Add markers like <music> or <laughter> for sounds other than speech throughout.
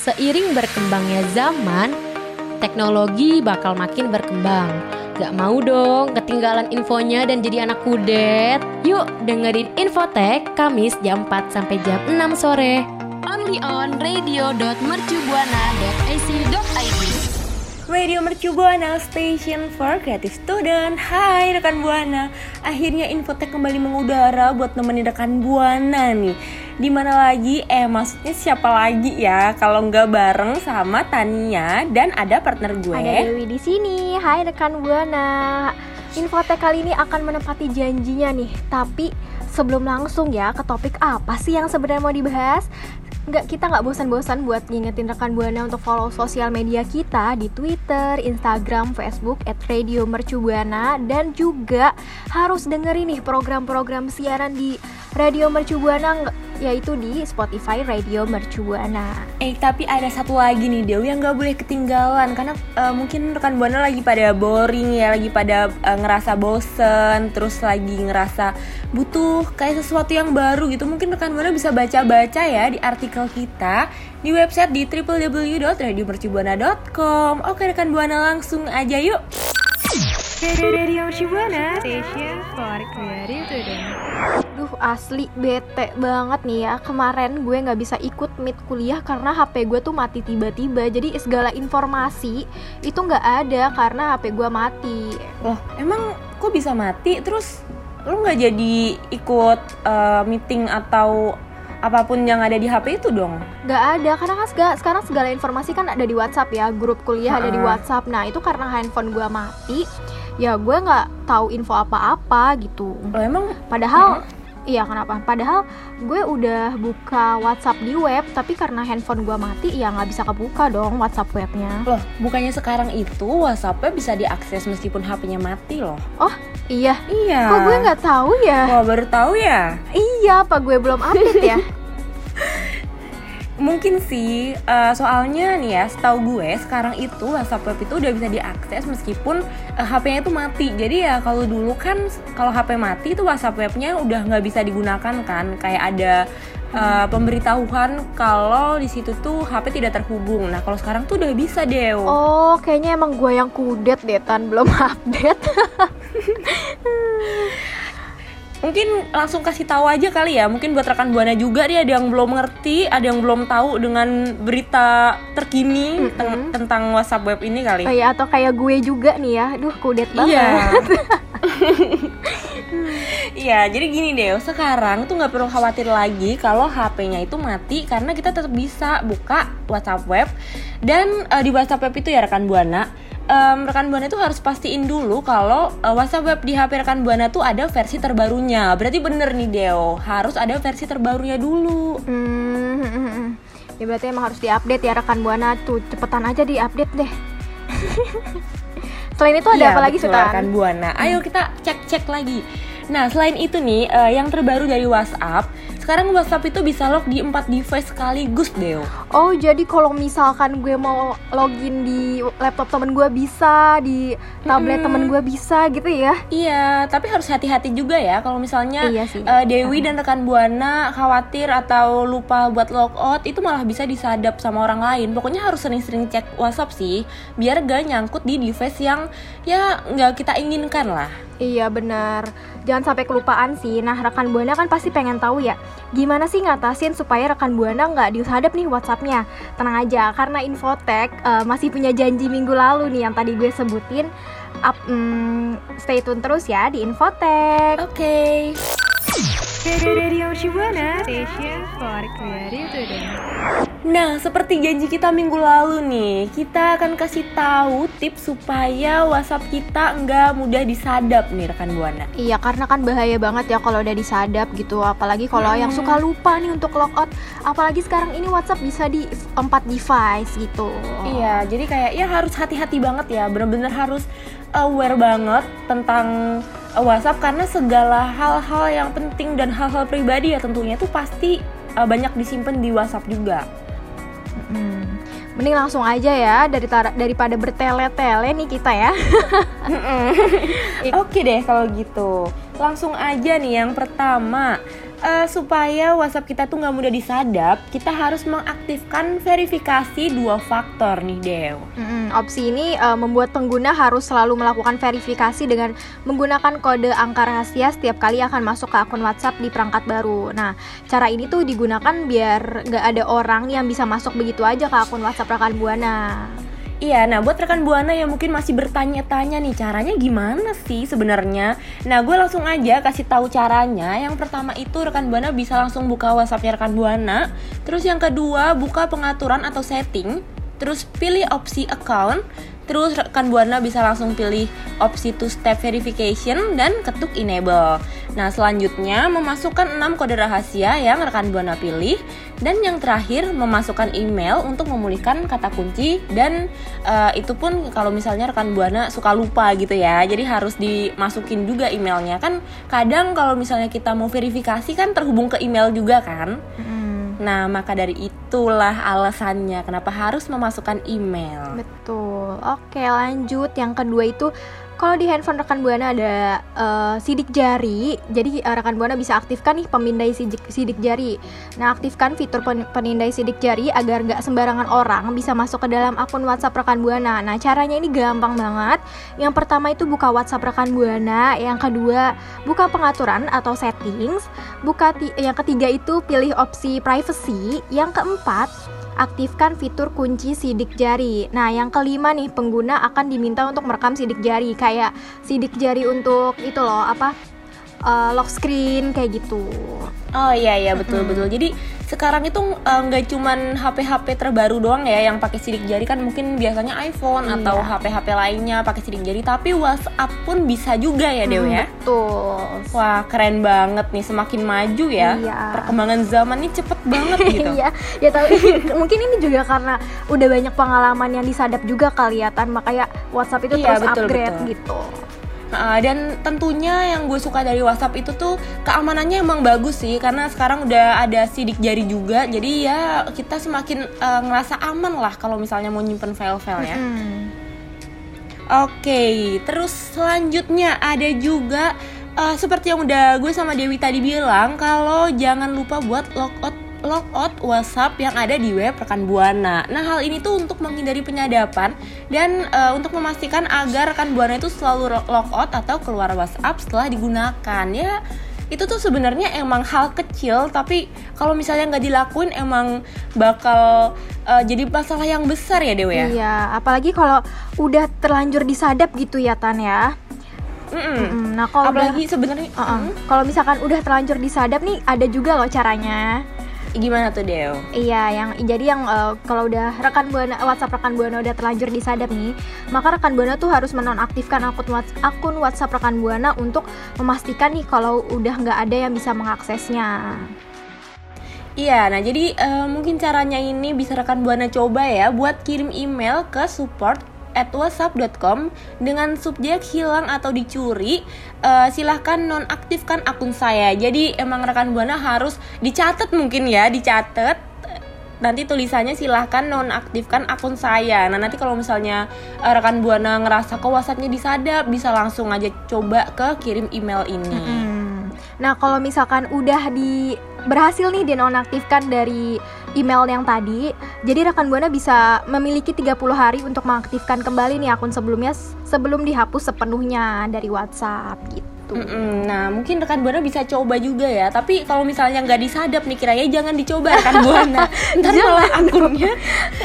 Seiring berkembangnya zaman, teknologi bakal makin berkembang. Gak mau dong ketinggalan infonya dan jadi anak kudet. Yuk dengerin Infotek Kamis jam 4 sampai jam 6 sore. Only on radio.mercubuana.ac.id Radio Mercu Buana Station for Creative Student Hai rekan Buana Akhirnya Infotek kembali mengudara buat nemenin rekan Buana nih Di mana lagi? Eh maksudnya siapa lagi ya Kalau nggak bareng sama Tania dan ada partner gue Ada Dewi di sini. Hai rekan Buana. Infotek kali ini akan menepati janjinya nih. Tapi sebelum langsung ya ke topik apa sih yang sebenarnya mau dibahas? Nggak, kita nggak bosan-bosan buat ngingetin rekan Buana untuk follow sosial media kita di Twitter, Instagram, Facebook at Radio Mercubuana dan juga harus dengerin nih program-program siaran di Radio Mercubuana yaitu di Spotify Radio Mercubuana. Eh tapi ada satu lagi nih Dewi yang nggak boleh ketinggalan. Karena eh, mungkin rekan Buana lagi pada boring ya Lagi pada eh, ngerasa bosen Terus lagi ngerasa butuh kayak sesuatu yang baru gitu. Mungkin rekan Buana bisa baca-baca ya di artikel kita Di website di www.radiomercubuana.com Oke rekan Buana langsung aja yuk. Radio Mercubuana Station for Creative. Student Duh asli bete banget nih ya. Kemarin gue nggak bisa ikut meet kuliah karena HP gue tuh mati tiba-tiba. Jadi segala informasi itu nggak ada karena HP gue mati. Loh, emang kok bisa mati? Terus lu nggak jadi ikut eh, meeting atau apa pun yang ada di HP itu dong? Nggak ada karena kan segala, sekarang segala informasi kan ada di WhatsApp ya. Grup kuliah ada di Ha-ha. WhatsApp. Nah itu karena handphone gue mati Ya gue nggak tahu info apa-apa gitu. Loh, emang Padahal Iya kenapa? Padahal gue udah buka WhatsApp di web, tapi karena handphone gue mati, ya nggak bisa kebuka dong WhatsApp webnya. loh, bukannya sekarang itu WhatsApp-nya bisa diakses meskipun HP-nya mati loh? Oh iya, Iya. kok gue nggak tahu ya? Wah, baru tahu ya? Iya, apa gue belum update ya? <laughs> Mungkin sih, eh, soalnya nih ya, setahu gue sekarang itu WhatsApp web itu udah bisa diakses meskipun eh, HP-nya itu mati. Jadi ya kalau dulu kan kalau HP mati itu WhatsApp webnya udah nggak bisa digunakan kan, kayak ada eh, pemberitahuan kalau di situ tuh HP tidak terhubung. Nah kalau sekarang tuh udah bisa deh. Oh, kayaknya emang gue yang kudet deh, Tan belum <laughs> update. <laughs> Mungkin langsung kasih tahu aja kali ya. Mungkin buat rekan buana juga nih ada yang belum ngerti, ada yang belum tahu dengan berita terkini ten- tentang WhatsApp web ini kali. Oh iya, atau kayak gue juga nih ya, duh kudet banget. Iya. <laughs> Iya, jadi gini deh, sekarang tuh nggak perlu khawatir lagi kalau HP-nya itu mati karena kita tetap bisa buka WhatsApp web dan eh, di WhatsApp web itu ya rekan buana. Em, rekan buana itu harus pastiin dulu kalau eh, WhatsApp web di HP rekan buana tuh ada versi terbarunya. Berarti bener nih Deo, harus ada versi terbarunya dulu. Hmm, hmm, hmm. ya berarti emang harus diupdate ya rekan buana tuh cepetan aja diupdate deh. <laughs> Selain itu ada Iya, apa lagi Sultan? rekan buana. Ayo kita cek-cek lagi. Nah, selain itu nih, eh, yang terbaru dari WhatsApp, sekarang WhatsApp itu bisa log di 4 device sekaligus, Deo. Oh jadi kalau misalkan gue mau login di laptop temen gue bisa, di tablet Mm-mm. temen gue bisa gitu ya? Iya, tapi harus hati-hati juga ya kalau misalnya Iya sih. eh, Dewi dan rekan Buana khawatir atau lupa buat logout itu malah bisa disadap sama orang lain. Pokoknya harus sering-sering cek WhatsApp sih, biar gak nyangkut di device yang ya nggak kita inginkan lah. Iya benar. Jangan sampai kelupaan sih. Nah rekan buana kan pasti pengen tahu ya, gimana sih ngatasin supaya rekan buana nggak disadap nih Tenang aja, karena Infotek eh, masih punya janji minggu lalu nih yang tadi gue sebutin. Up, mm, stay tune terus ya di Infotek. Oke. Nah, seperti janji kita minggu lalu nih, kita akan kasih tahu tips supaya WhatsApp kita nggak mudah disadap nih rekan buana. Iya karena kan bahaya banget ya kalau udah disadap gitu Apalagi kalau yang suka lupa nih untuk logout Apalagi sekarang ini WhatsApp bisa di empat device gitu Iya, jadi kayak ya harus hati-hati banget ya, bener-bener harus aware banget tentang uh, WhatsApp karena segala hal-hal yang penting dan hal-hal pribadi ya tentunya itu pasti uh, banyak disimpan di WhatsApp juga. Hmm. Mending langsung aja ya dari daripada bertele-tele nih kita ya <laughs> Oke deh kalau gitu. Langsung aja nih yang pertama uh, supaya WhatsApp kita tuh nggak mudah disadap, kita harus mengaktifkan verifikasi dua faktor nih Dew. Mm-mm, opsi ini uh, membuat pengguna harus selalu melakukan verifikasi dengan menggunakan kode angka rahasia setiap kali akan masuk ke akun WhatsApp di perangkat baru. Nah, cara ini tuh digunakan biar nggak ada orang yang bisa masuk begitu aja ke akun WhatsApp rekan buana. Iya, nah buat rekan Buana yang mungkin masih bertanya-tanya nih caranya gimana sih sebenarnya? Nah, gue langsung aja kasih tahu caranya. Yang pertama itu rekan Buana bisa langsung buka WhatsAppnya rekan Buana. Terus yang kedua, buka pengaturan atau setting. Terus pilih opsi account Terus rekan Buana bisa langsung pilih opsi two step verification dan ketuk enable. Nah, selanjutnya memasukkan 6 kode rahasia yang rekan Buana pilih dan yang terakhir memasukkan email untuk memulihkan kata kunci dan uh, itu pun kalau misalnya rekan Buana suka lupa gitu ya. Jadi harus dimasukin juga emailnya. Kan kadang kalau misalnya kita mau verifikasi kan terhubung ke email juga kan? Hmm Nah, maka dari itulah alasannya kenapa harus memasukkan email. Betul. Oke, lanjut. Yang kedua itu kalau di handphone rekan buana ada uh, sidik jari, jadi uh, rekan buana bisa aktifkan nih pemindai sidik, sidik jari. Nah, aktifkan fitur pen, penindai sidik jari agar nggak sembarangan orang bisa masuk ke dalam akun WhatsApp rekan buana. Nah, caranya ini gampang banget. Yang pertama itu buka WhatsApp rekan buana, yang kedua buka pengaturan atau settings, buka yang ketiga itu pilih opsi privacy, yang keempat aktifkan fitur kunci sidik jari. Nah, yang kelima nih, pengguna akan diminta untuk merekam sidik jari kayak sidik jari untuk itu loh, apa? Uh, lock screen kayak gitu. Oh iya iya betul hmm. betul. Jadi sekarang itu eh, nggak uh, cuman HP-HP terbaru doang ya yang pakai sidik jari kan mungkin biasanya iPhone iya. atau HP-HP lainnya pakai sidik jari tapi WhatsApp pun bisa juga ya Dew ya. Betul. Wah keren banget nih semakin maju ya. Iya. Perkembangan zaman ini cepet banget <laughs> gitu. iya. Ya tahu <laughs> mungkin ini juga karena udah banyak pengalaman yang disadap juga kali ya tan makanya WhatsApp itu iya, terus betul, upgrade betul. gitu. Uh, dan tentunya yang gue suka dari WhatsApp itu tuh keamanannya emang bagus sih karena sekarang udah ada sidik jari juga jadi ya kita semakin uh, ngerasa aman lah kalau misalnya mau nyimpen file-file ya. Mm -hmm. Oke, okay, terus selanjutnya ada juga uh, seperti yang udah gue sama Dewi tadi bilang kalau jangan lupa buat logout logout WhatsApp yang ada di web rekan Buana. Nah, hal ini tuh untuk menghindari penyadapan dan uh, untuk memastikan agar rekan Buana itu selalu logout atau keluar WhatsApp setelah digunakan. Ya, itu tuh sebenarnya emang hal kecil tapi kalau misalnya nggak dilakuin emang bakal uh, jadi masalah yang besar ya Dewa ya. Iya, apalagi kalau udah terlanjur disadap gitu ya Tan ya. Mm -mm. Mm -mm. Nah kalau apalagi sebenarnya uh -uh. mm. kalau misalkan udah terlanjur disadap nih ada juga loh caranya gimana tuh Deo? Iya, yang jadi yang uh, kalau udah rekan buana WhatsApp rekan buana udah terlanjur disadap nih, maka rekan buana tuh harus menonaktifkan akun WhatsApp, akun WhatsApp rekan buana untuk memastikan nih kalau udah nggak ada yang bisa mengaksesnya. Iya, nah jadi uh, mungkin caranya ini bisa rekan buana coba ya buat kirim email ke support at whatsapp.com dengan subjek hilang atau dicuri uh, silahkan nonaktifkan akun saya. Jadi emang rekan buana harus dicatat mungkin ya dicatat. Nanti tulisannya silahkan nonaktifkan akun saya. Nah nanti kalau misalnya uh, rekan buana ngerasa kok whatsappnya disadap bisa langsung aja coba ke kirim email ini. -hmm. nah kalau misalkan udah di berhasil nih dinonaktifkan dari email yang tadi. Jadi rekan Buana bisa memiliki 30 hari untuk mengaktifkan kembali nih akun sebelumnya sebelum dihapus sepenuhnya dari WhatsApp gitu gitu. Mm -mm. Nah mungkin rekan buana bisa coba juga ya. Tapi kalau misalnya nggak disadap nih kiranya jangan dicoba rekan <laughs> buana. Ntar malah akunnya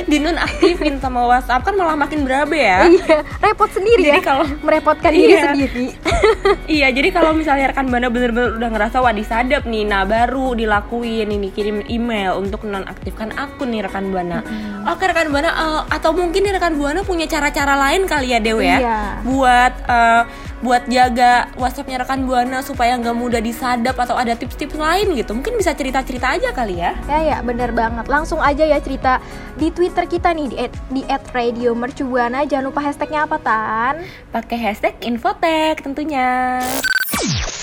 dinonaktifin sama WhatsApp kan malah makin berabe ya. Iya, repot sendiri jadi ya. kalau merepotkan iya. diri sendiri. <laughs> iya, jadi kalau misalnya rekan buana bener-bener udah ngerasa wah disadap nih, nah baru dilakuin ini kirim email untuk nonaktifkan akun nih rekan buana. Mm -hmm. Oke rekan buana uh, atau mungkin nih rekan buana punya cara-cara lain kali ya Dewi ya. Iya. Buat uh, buat jaga WhatsAppnya rekan buana supaya nggak mudah disadap atau ada tips-tips lain gitu. Mungkin bisa cerita-cerita aja kali ya. Ya ya bener banget. Langsung aja ya cerita di Twitter kita nih di di @radio mercubuana jangan lupa hashtagnya apa tan? Pakai hashtag infotek tentunya.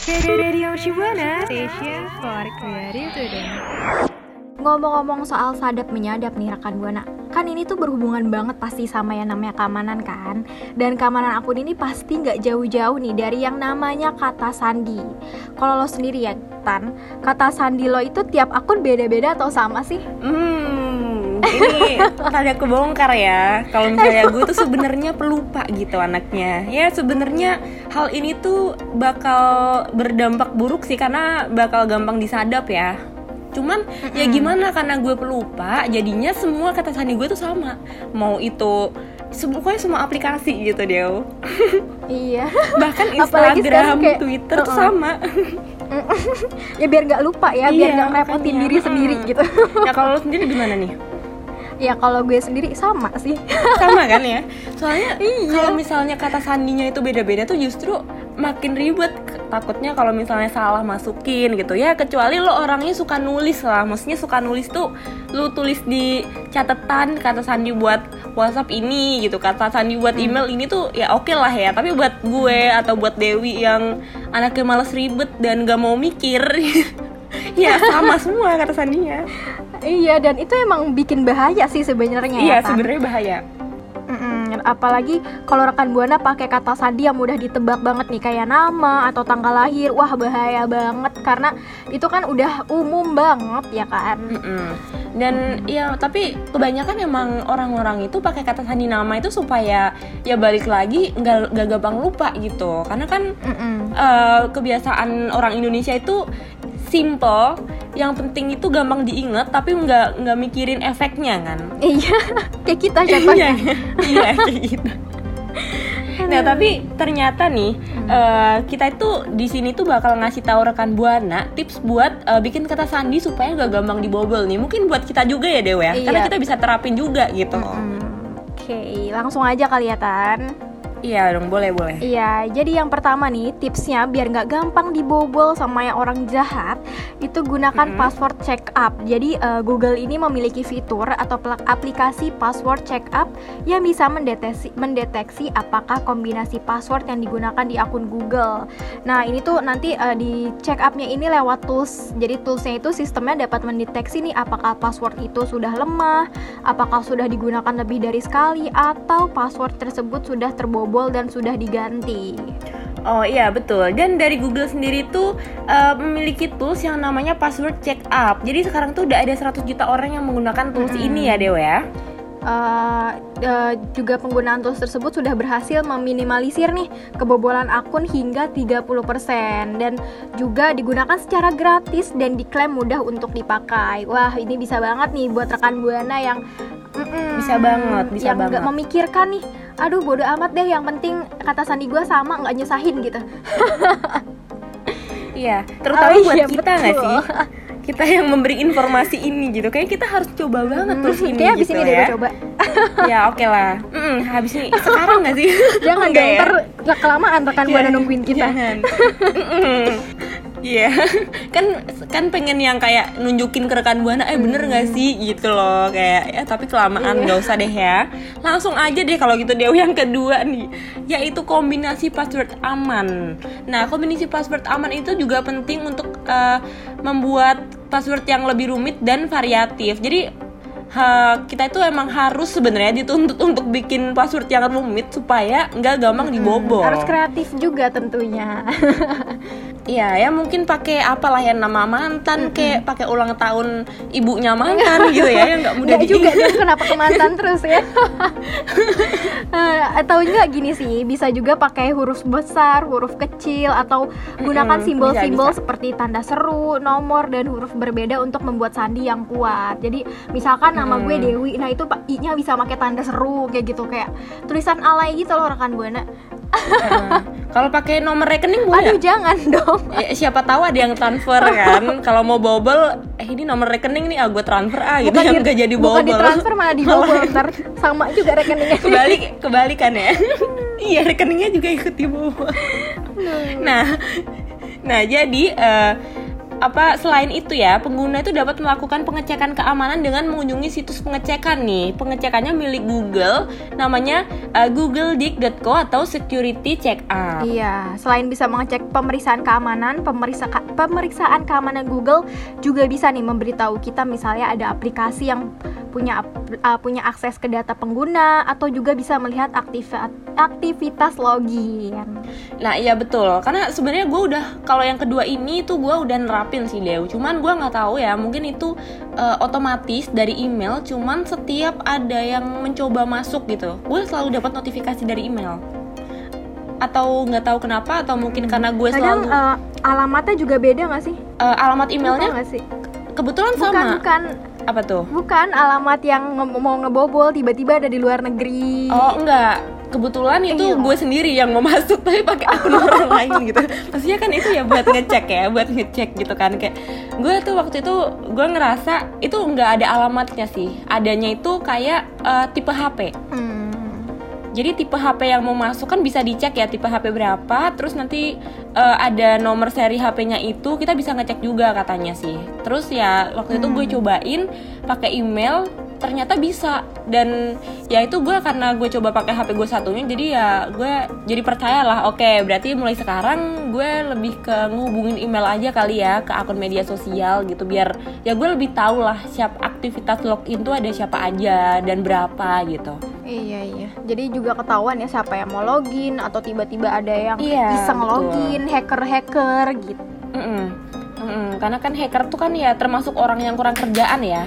Radio Mercubuana Station for Creative Ngomong-ngomong soal sadap menyadap nih rekan Buana Kan ini tuh berhubungan banget pasti sama yang namanya keamanan kan Dan keamanan akun ini pasti nggak jauh-jauh nih dari yang namanya kata sandi Kalau lo sendiri ya catatan, kata sandi lo itu tiap akun beda-beda atau sama sih? Hmm, ini tanda kebongkar ya. Kalau misalnya gue tuh sebenarnya pelupa gitu anaknya. Ya sebenarnya hal ini tuh bakal berdampak buruk sih karena bakal gampang disadap ya. Cuman ya gimana karena gue pelupa, jadinya semua kata sandi gue tuh sama. Mau itu pokoknya semua aplikasi gitu dia. Iya. <laughs> Bahkan Instagram, kayak- Twitter tuh Uh-uh. sama. <laughs> ya biar nggak lupa ya, biar Iya, nggak ngerepotin diri sendiri Hmm. gitu. ya kalau lo sendiri gimana nih? ya kalau gue sendiri sama sih. sama kan ya soalnya <laughs> Iya. kalau misalnya kata sandinya itu beda-beda tuh justru makin ribet. Takutnya kalau misalnya salah masukin gitu. Ya kecuali lo orangnya suka nulis lah. Maksudnya suka nulis tuh lo tulis di catatan kata sandi buat WhatsApp ini gitu. Kata sandi buat email ini tuh ya oke lah ya. Tapi buat gue atau buat Dewi yang anaknya males ribet dan gak mau mikir <laughs> ya sama <laughs> semua kata sandinya. Iya, dan itu emang bikin bahaya sih sebenarnya iya ya. Sebenarnya bahaya apalagi kalau rekan buana pakai kata sandi yang mudah ditebak banget nih kayak nama atau tanggal lahir, wah bahaya banget karena itu kan udah umum banget ya kan. Mm-mm. Dan ya tapi kebanyakan emang orang-orang itu pakai kata sandi nama itu supaya ya balik lagi nggak nggak gampang lupa gitu. Karena kan Mm-mm. eh, kebiasaan orang Indonesia itu simple, yang penting itu gampang diingat tapi nggak nggak mikirin efeknya kan. Iya, <laughs> kayak kita contohnya. Iya, kayak <laughs> gitu. Nah tapi ternyata nih eh, kita itu di sini tuh bakal ngasih tahu rekan buana tips buat eh, bikin kata sandi supaya nggak gampang dibobol nih. Mungkin buat kita juga ya Dewa ya, Iya. karena kita bisa terapin juga gitu. Mm-mm. Oke, langsung aja kali ya Tan. Iya dong, boleh boleh. Iya, jadi yang pertama nih tipsnya biar nggak gampang dibobol sama yang orang jahat, itu gunakan Mm-mm. password check up. Jadi eh, Google ini memiliki fitur atau aplikasi password check up yang bisa mendeteksi mendeteksi apakah kombinasi password yang digunakan di akun Google. Nah ini tuh nanti eh, di check upnya ini lewat tools. Jadi toolsnya itu sistemnya dapat mendeteksi nih apakah password itu sudah lemah, apakah sudah digunakan lebih dari sekali atau password tersebut sudah terbobol dan sudah diganti. Oh iya betul. Dan dari Google sendiri tuh eh, memiliki tools yang namanya password check up. Jadi sekarang tuh udah ada 100 juta orang yang menggunakan tools Mm-mm. ini ya Dewa ya. Eh, eh, juga penggunaan tools tersebut sudah berhasil meminimalisir nih kebobolan akun hingga 30% dan juga digunakan secara gratis dan diklaim mudah untuk dipakai. Wah, ini bisa banget nih buat rekan Buana yang mm-mm, Bisa banget, bisa yang banget. memikirkan nih. Aduh, bodo amat deh. Yang penting kata sandi gue sama nggak nyusahin gitu. <laughs> Iya, terutama Oh, buat iya, kita nggak sih? Kita yang memberi informasi ini gitu. Kayak kita harus coba banget terus ini Kayak habis gitu ini deh ya. coba. <laughs> ya oke lah. Mm, habis ini sekarang nggak sih? Jangan <laughs> dong, ya? nggak kelamaan rekan Buana nungguin kita. Jangan. Iya, <laughs> kan kan pengen yang kayak nunjukin ke rekan buana, eh bener nggak sih gitu loh kayak ya tapi kelamaan Iya. nggak usah deh ya. Langsung aja deh kalau gitu Dewi yang kedua nih, yaitu kombinasi password aman. Nah kombinasi password aman itu juga penting untuk eh, membuat password yang lebih rumit dan variatif. Jadi ha- kita itu emang harus sebenarnya dituntut untuk bikin password yang rumit supaya nggak gampang dibobol. Harus kreatif juga tentunya. <laughs> Iya ya mungkin pakai apalah ya nama mantan kayak pakai ulang tahun ibunya mantan <laughs> gitu ya yang nggak mudah juga dong kenapa ke mantan terus ya. <laughs> Eh, atau enggak gini sih bisa juga pakai huruf besar huruf kecil atau gunakan simbol-simbol bisa. seperti tanda seru nomor dan huruf berbeda untuk membuat sandi yang kuat. Jadi misalkan nama gue Mm. Dewi nah itu pak i nya bisa pakai tanda seru kayak gitu kayak tulisan alay gitu loh rekan buana Nah, kalau pakai nomor rekening boleh aduh nggak? jangan dong. Ya, siapa tahu ada yang transfer kan. <laughs> Kalau mau bobol eh ini nomor rekening nih ah gue transfer ah gitu yang di- nggak jadi bukan bobol. ditransfer malah dibobol ntar sama juga rekeningnya. <laughs> Kebalik kebalikan ya. <laughs> Iya rekeningnya juga ikut dibobol nah nah jadi eh, apa selain itu ya pengguna itu dapat melakukan pengecekan keamanan dengan mengunjungi situs pengecekan nih. Pengecekannya milik Google namanya eh, googledig.co atau security checkup Iya, selain bisa mengecek pemeriksaan keamanan, pemeriksa pemeriksaan keamanan Google juga bisa nih memberitahu kita misalnya ada aplikasi yang punya uh, punya akses ke data pengguna atau juga bisa melihat aktivitas aktivitas login. Nah iya betul, karena sebenarnya gue udah kalau yang kedua ini tuh gue udah nerapin sih Dew. Cuman gue nggak tahu ya, mungkin itu uh, otomatis dari email. Cuman setiap ada yang mencoba masuk gitu, gue selalu dapat notifikasi dari email. Atau nggak tahu kenapa, atau mungkin karena gue Kadang selalu uh, alamatnya juga beda nggak sih? uh, alamat emailnya nggak sih? kebetulan Bukan sama. bukan Apa tuh? bukan alamat yang nge- mau ngebobol tiba-tiba ada di luar negeri. Oh enggak, kebetulan itu Iya. gue sendiri yang mau masuk tapi pakai akun <laughs> orang lain gitu. Maksudnya kan itu ya buat ngecek ya, buat ngecek gitu kan kayak gue tuh waktu itu gue ngerasa itu nggak ada alamatnya sih, adanya itu kayak eh, tipe HP. Hmm. Jadi tipe HP yang mau masuk kan bisa dicek ya tipe HP berapa, terus nanti eh, ada nomor seri HP-nya itu kita bisa ngecek juga katanya sih. Terus ya waktu itu gue cobain pakai email ternyata bisa dan ya itu gue karena gue coba pakai HP gue satunya jadi ya gue jadi percayalah oke berarti mulai sekarang gue lebih ke ngehubungin email aja kali ya ke akun media sosial gitu biar ya gue lebih tahu lah siap aktivitas login tuh ada siapa aja dan berapa gitu Iya iya. Jadi juga ketahuan ya siapa yang mau login atau tiba-tiba ada yang Iya, iseng betul. login, hacker-hacker gitu. Mm-mm. Mm-mm. Karena kan hacker tuh kan ya termasuk orang yang kurang kerjaan ya.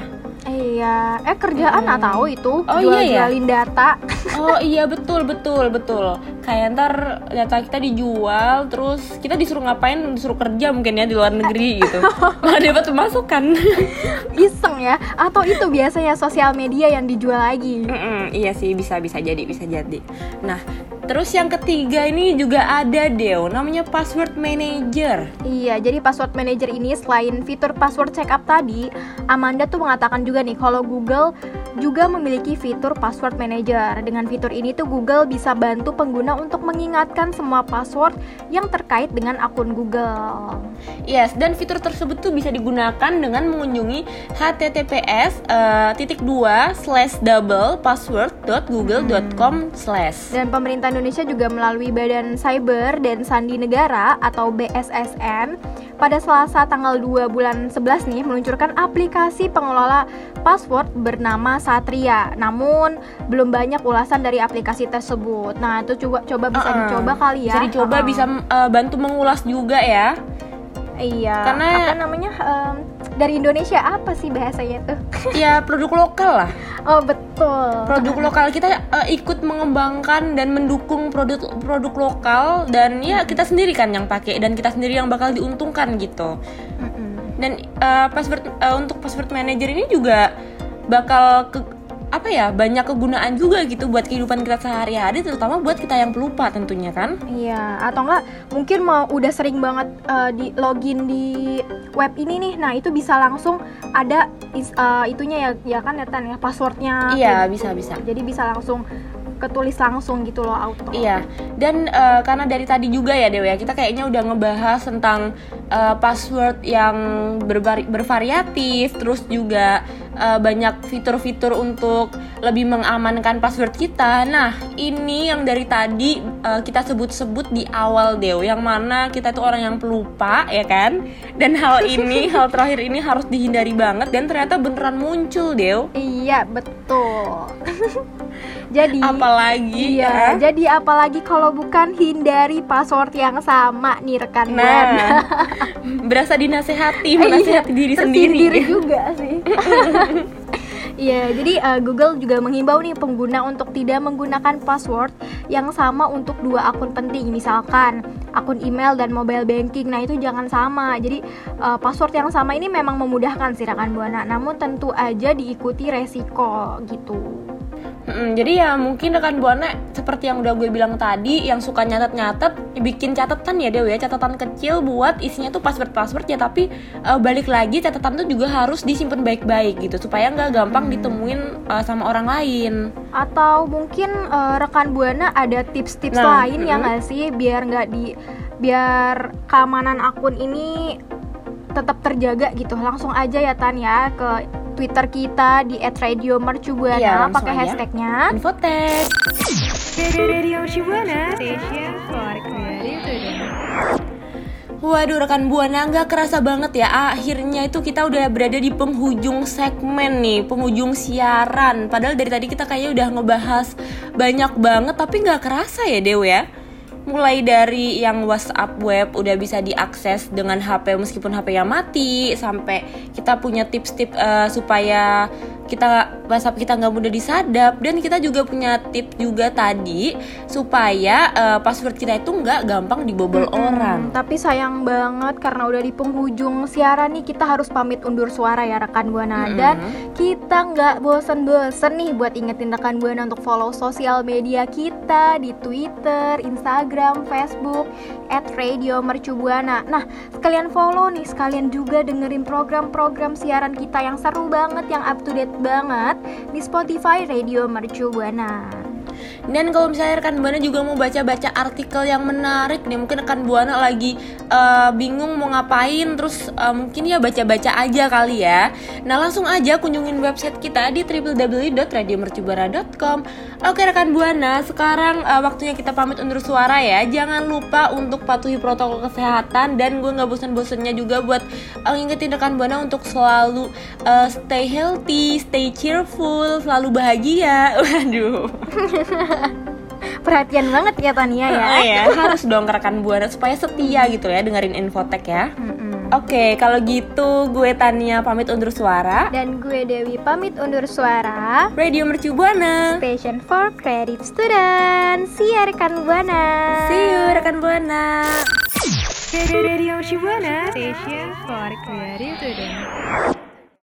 Iya, eh kerjaan nggak tahu itu Oh, jual iya ya? jualin data. Oh iya betul betul betul. Kayak ntar data kita dijual, terus kita disuruh ngapain? Disuruh kerja mungkin ya di luar negeri gitu. <laughs> Malah dapat pemasukan. <laughs> iseng ya atau itu biasanya sosial media yang dijual lagi Mm-mm, iya sih bisa bisa jadi bisa jadi. Nah terus yang ketiga ini juga ada Deo, namanya password manager. iya jadi password manager ini selain fitur password checkup tadi Amanda tuh mengatakan juga nih kalau Google juga memiliki fitur password manager dengan fitur ini tuh Google bisa bantu pengguna untuk mengingatkan semua password yang terkait dengan akun Google Yes, dan fitur tersebut tuh bisa digunakan dengan mengunjungi https eh, titik dua slash double password dot google dot com slash. Dan pemerintah Indonesia juga melalui Badan Cyber dan Sandi Negara atau BSSN pada Selasa tanggal 2 bulan 11 nih meluncurkan aplikasi pengelola password bernama Satria. Namun belum banyak ulasan dari aplikasi tersebut. Nah, itu coba coba bisa Uh-uh. dicoba kali ya. Bisa dicoba, Uh-uh. bisa eh, bantu mengulas juga ya. Iya. Karena- apa namanya? em, dari Indonesia apa sih bahasanya tuh? <laughs> Ya produk lokal lah. oh, betul. Produk lokal kita eh, ikut mengembangkan dan mendukung produk produk lokal dan ya kita sendiri kan yang pakai dan kita sendiri yang bakal diuntungkan gitu. Mm-mm. dan uh, password uh, untuk password manager ini juga bakal ke, apa ya banyak kegunaan juga gitu buat kehidupan kita sehari-hari terutama buat kita yang pelupa tentunya kan Iya, atau enggak mungkin mau udah sering banget uh, di login di web ini nih. Nah, itu bisa langsung ada is- uh, itunya ya ya kan ya Tan ya passwordnya. iya kayak bisa gitu. bisa Jadi bisa langsung ketulis langsung gitu loh auto. Iya, dan uh, karena dari tadi juga ya Dewa ya, kita kayaknya udah ngebahas tentang uh, password yang bervari- bervariatif, terus juga uh, banyak fitur-fitur untuk lebih mengamankan password kita. Nah, ini yang dari tadi uh, kita sebut-sebut di awal Dew, yang mana kita tuh orang yang pelupa ya kan? Dan hal ini, <laughs> hal terakhir ini harus dihindari banget dan ternyata beneran muncul Dew. Iya, betul. <laughs> jadi Apalagi Iya, ya. jadi apalagi kalau bukan hindari password yang sama nih rekan Buana. Nah, <laughs> berasa dinasehati, menasehati diri sendiri. Tersindir juga sih. Iya, jadi uh, Google juga menghimbau nih pengguna untuk tidak menggunakan password yang sama untuk dua akun penting, misalkan akun email dan mobile banking. Nah, itu jangan sama. Jadi uh, password yang sama ini memang memudahkan sih rekan Buana, namun tentu aja diikuti resiko gitu. Mm, jadi ya mungkin rekan buana seperti yang udah gue bilang tadi yang suka nyatet-nyatet bikin catatan ya Dew ya catatan kecil buat isinya tuh password-password ya tapi eh, balik lagi catatan tuh juga harus disimpan baik-baik gitu supaya nggak gampang ditemuin eh, sama orang lain. Atau mungkin uh, rekan Buana ada tips-tips Nah, lain ya mm-mm. nggak sih biar nggak di biar keamanan akun ini tetap terjaga gitu. Langsung aja ya Tan ya ke Twitter kita di Iya, @radiomercubuana langsung pakai hashtagnya. Infotek. Waduh rekan buana nggak kerasa banget ya akhirnya itu kita udah berada di penghujung segmen nih penghujung siaran. Padahal dari tadi kita kayaknya udah ngebahas banyak banget tapi nggak kerasa ya Dew ya mulai dari yang WhatsApp web udah bisa diakses dengan HP meskipun HP-nya mati sampai kita punya tips-tips uh, supaya kita WhatsApp kita nggak mudah disadap dan kita juga punya tips juga tadi supaya uh, password kita itu nggak gampang dibobol hmm, orang. Tapi sayang banget karena udah di penghujung siaran nih kita harus pamit undur suara ya rekan buana hmm. dan kita nggak bosen-bosen nih buat ingetin rekan buana untuk follow sosial media kita di Twitter, Instagram, Facebook at Radio Mercubuana. Nah sekalian follow nih sekalian juga dengerin program-program siaran kita yang seru banget yang up to date banget di Spotify Radio Mercu Buana. Dan kalau misalnya rekan Buana juga mau baca-baca artikel yang menarik nih, mungkin rekan Buana lagi uh, bingung mau ngapain, terus uh, mungkin ya baca-baca aja kali ya. Nah langsung aja kunjungin website kita di www.radiomercubuana.com. Oke rekan Buana, sekarang uh, waktunya kita pamit undur suara ya. Jangan lupa untuk patuhi protokol kesehatan dan gue nggak bosan-bosannya juga buat uh, ngingetin rekan Buana untuk selalu uh, stay healthy, stay cheerful, selalu bahagia. <laughs> Waduh. <laughs> Perhatian banget ya Tania ya. Oh, iya, harus dong rekan buana supaya setia gitu ya dengerin infotek ya. Mm-hmm. Oke, okay, kalau gitu gue Tania pamit undur suara dan gue Dewi pamit undur suara. Radio Mercu Buana. Station for Credit Student. See ya rekan buana. See you rekan buana. Radio Mercu Buana. Station for Credit Student.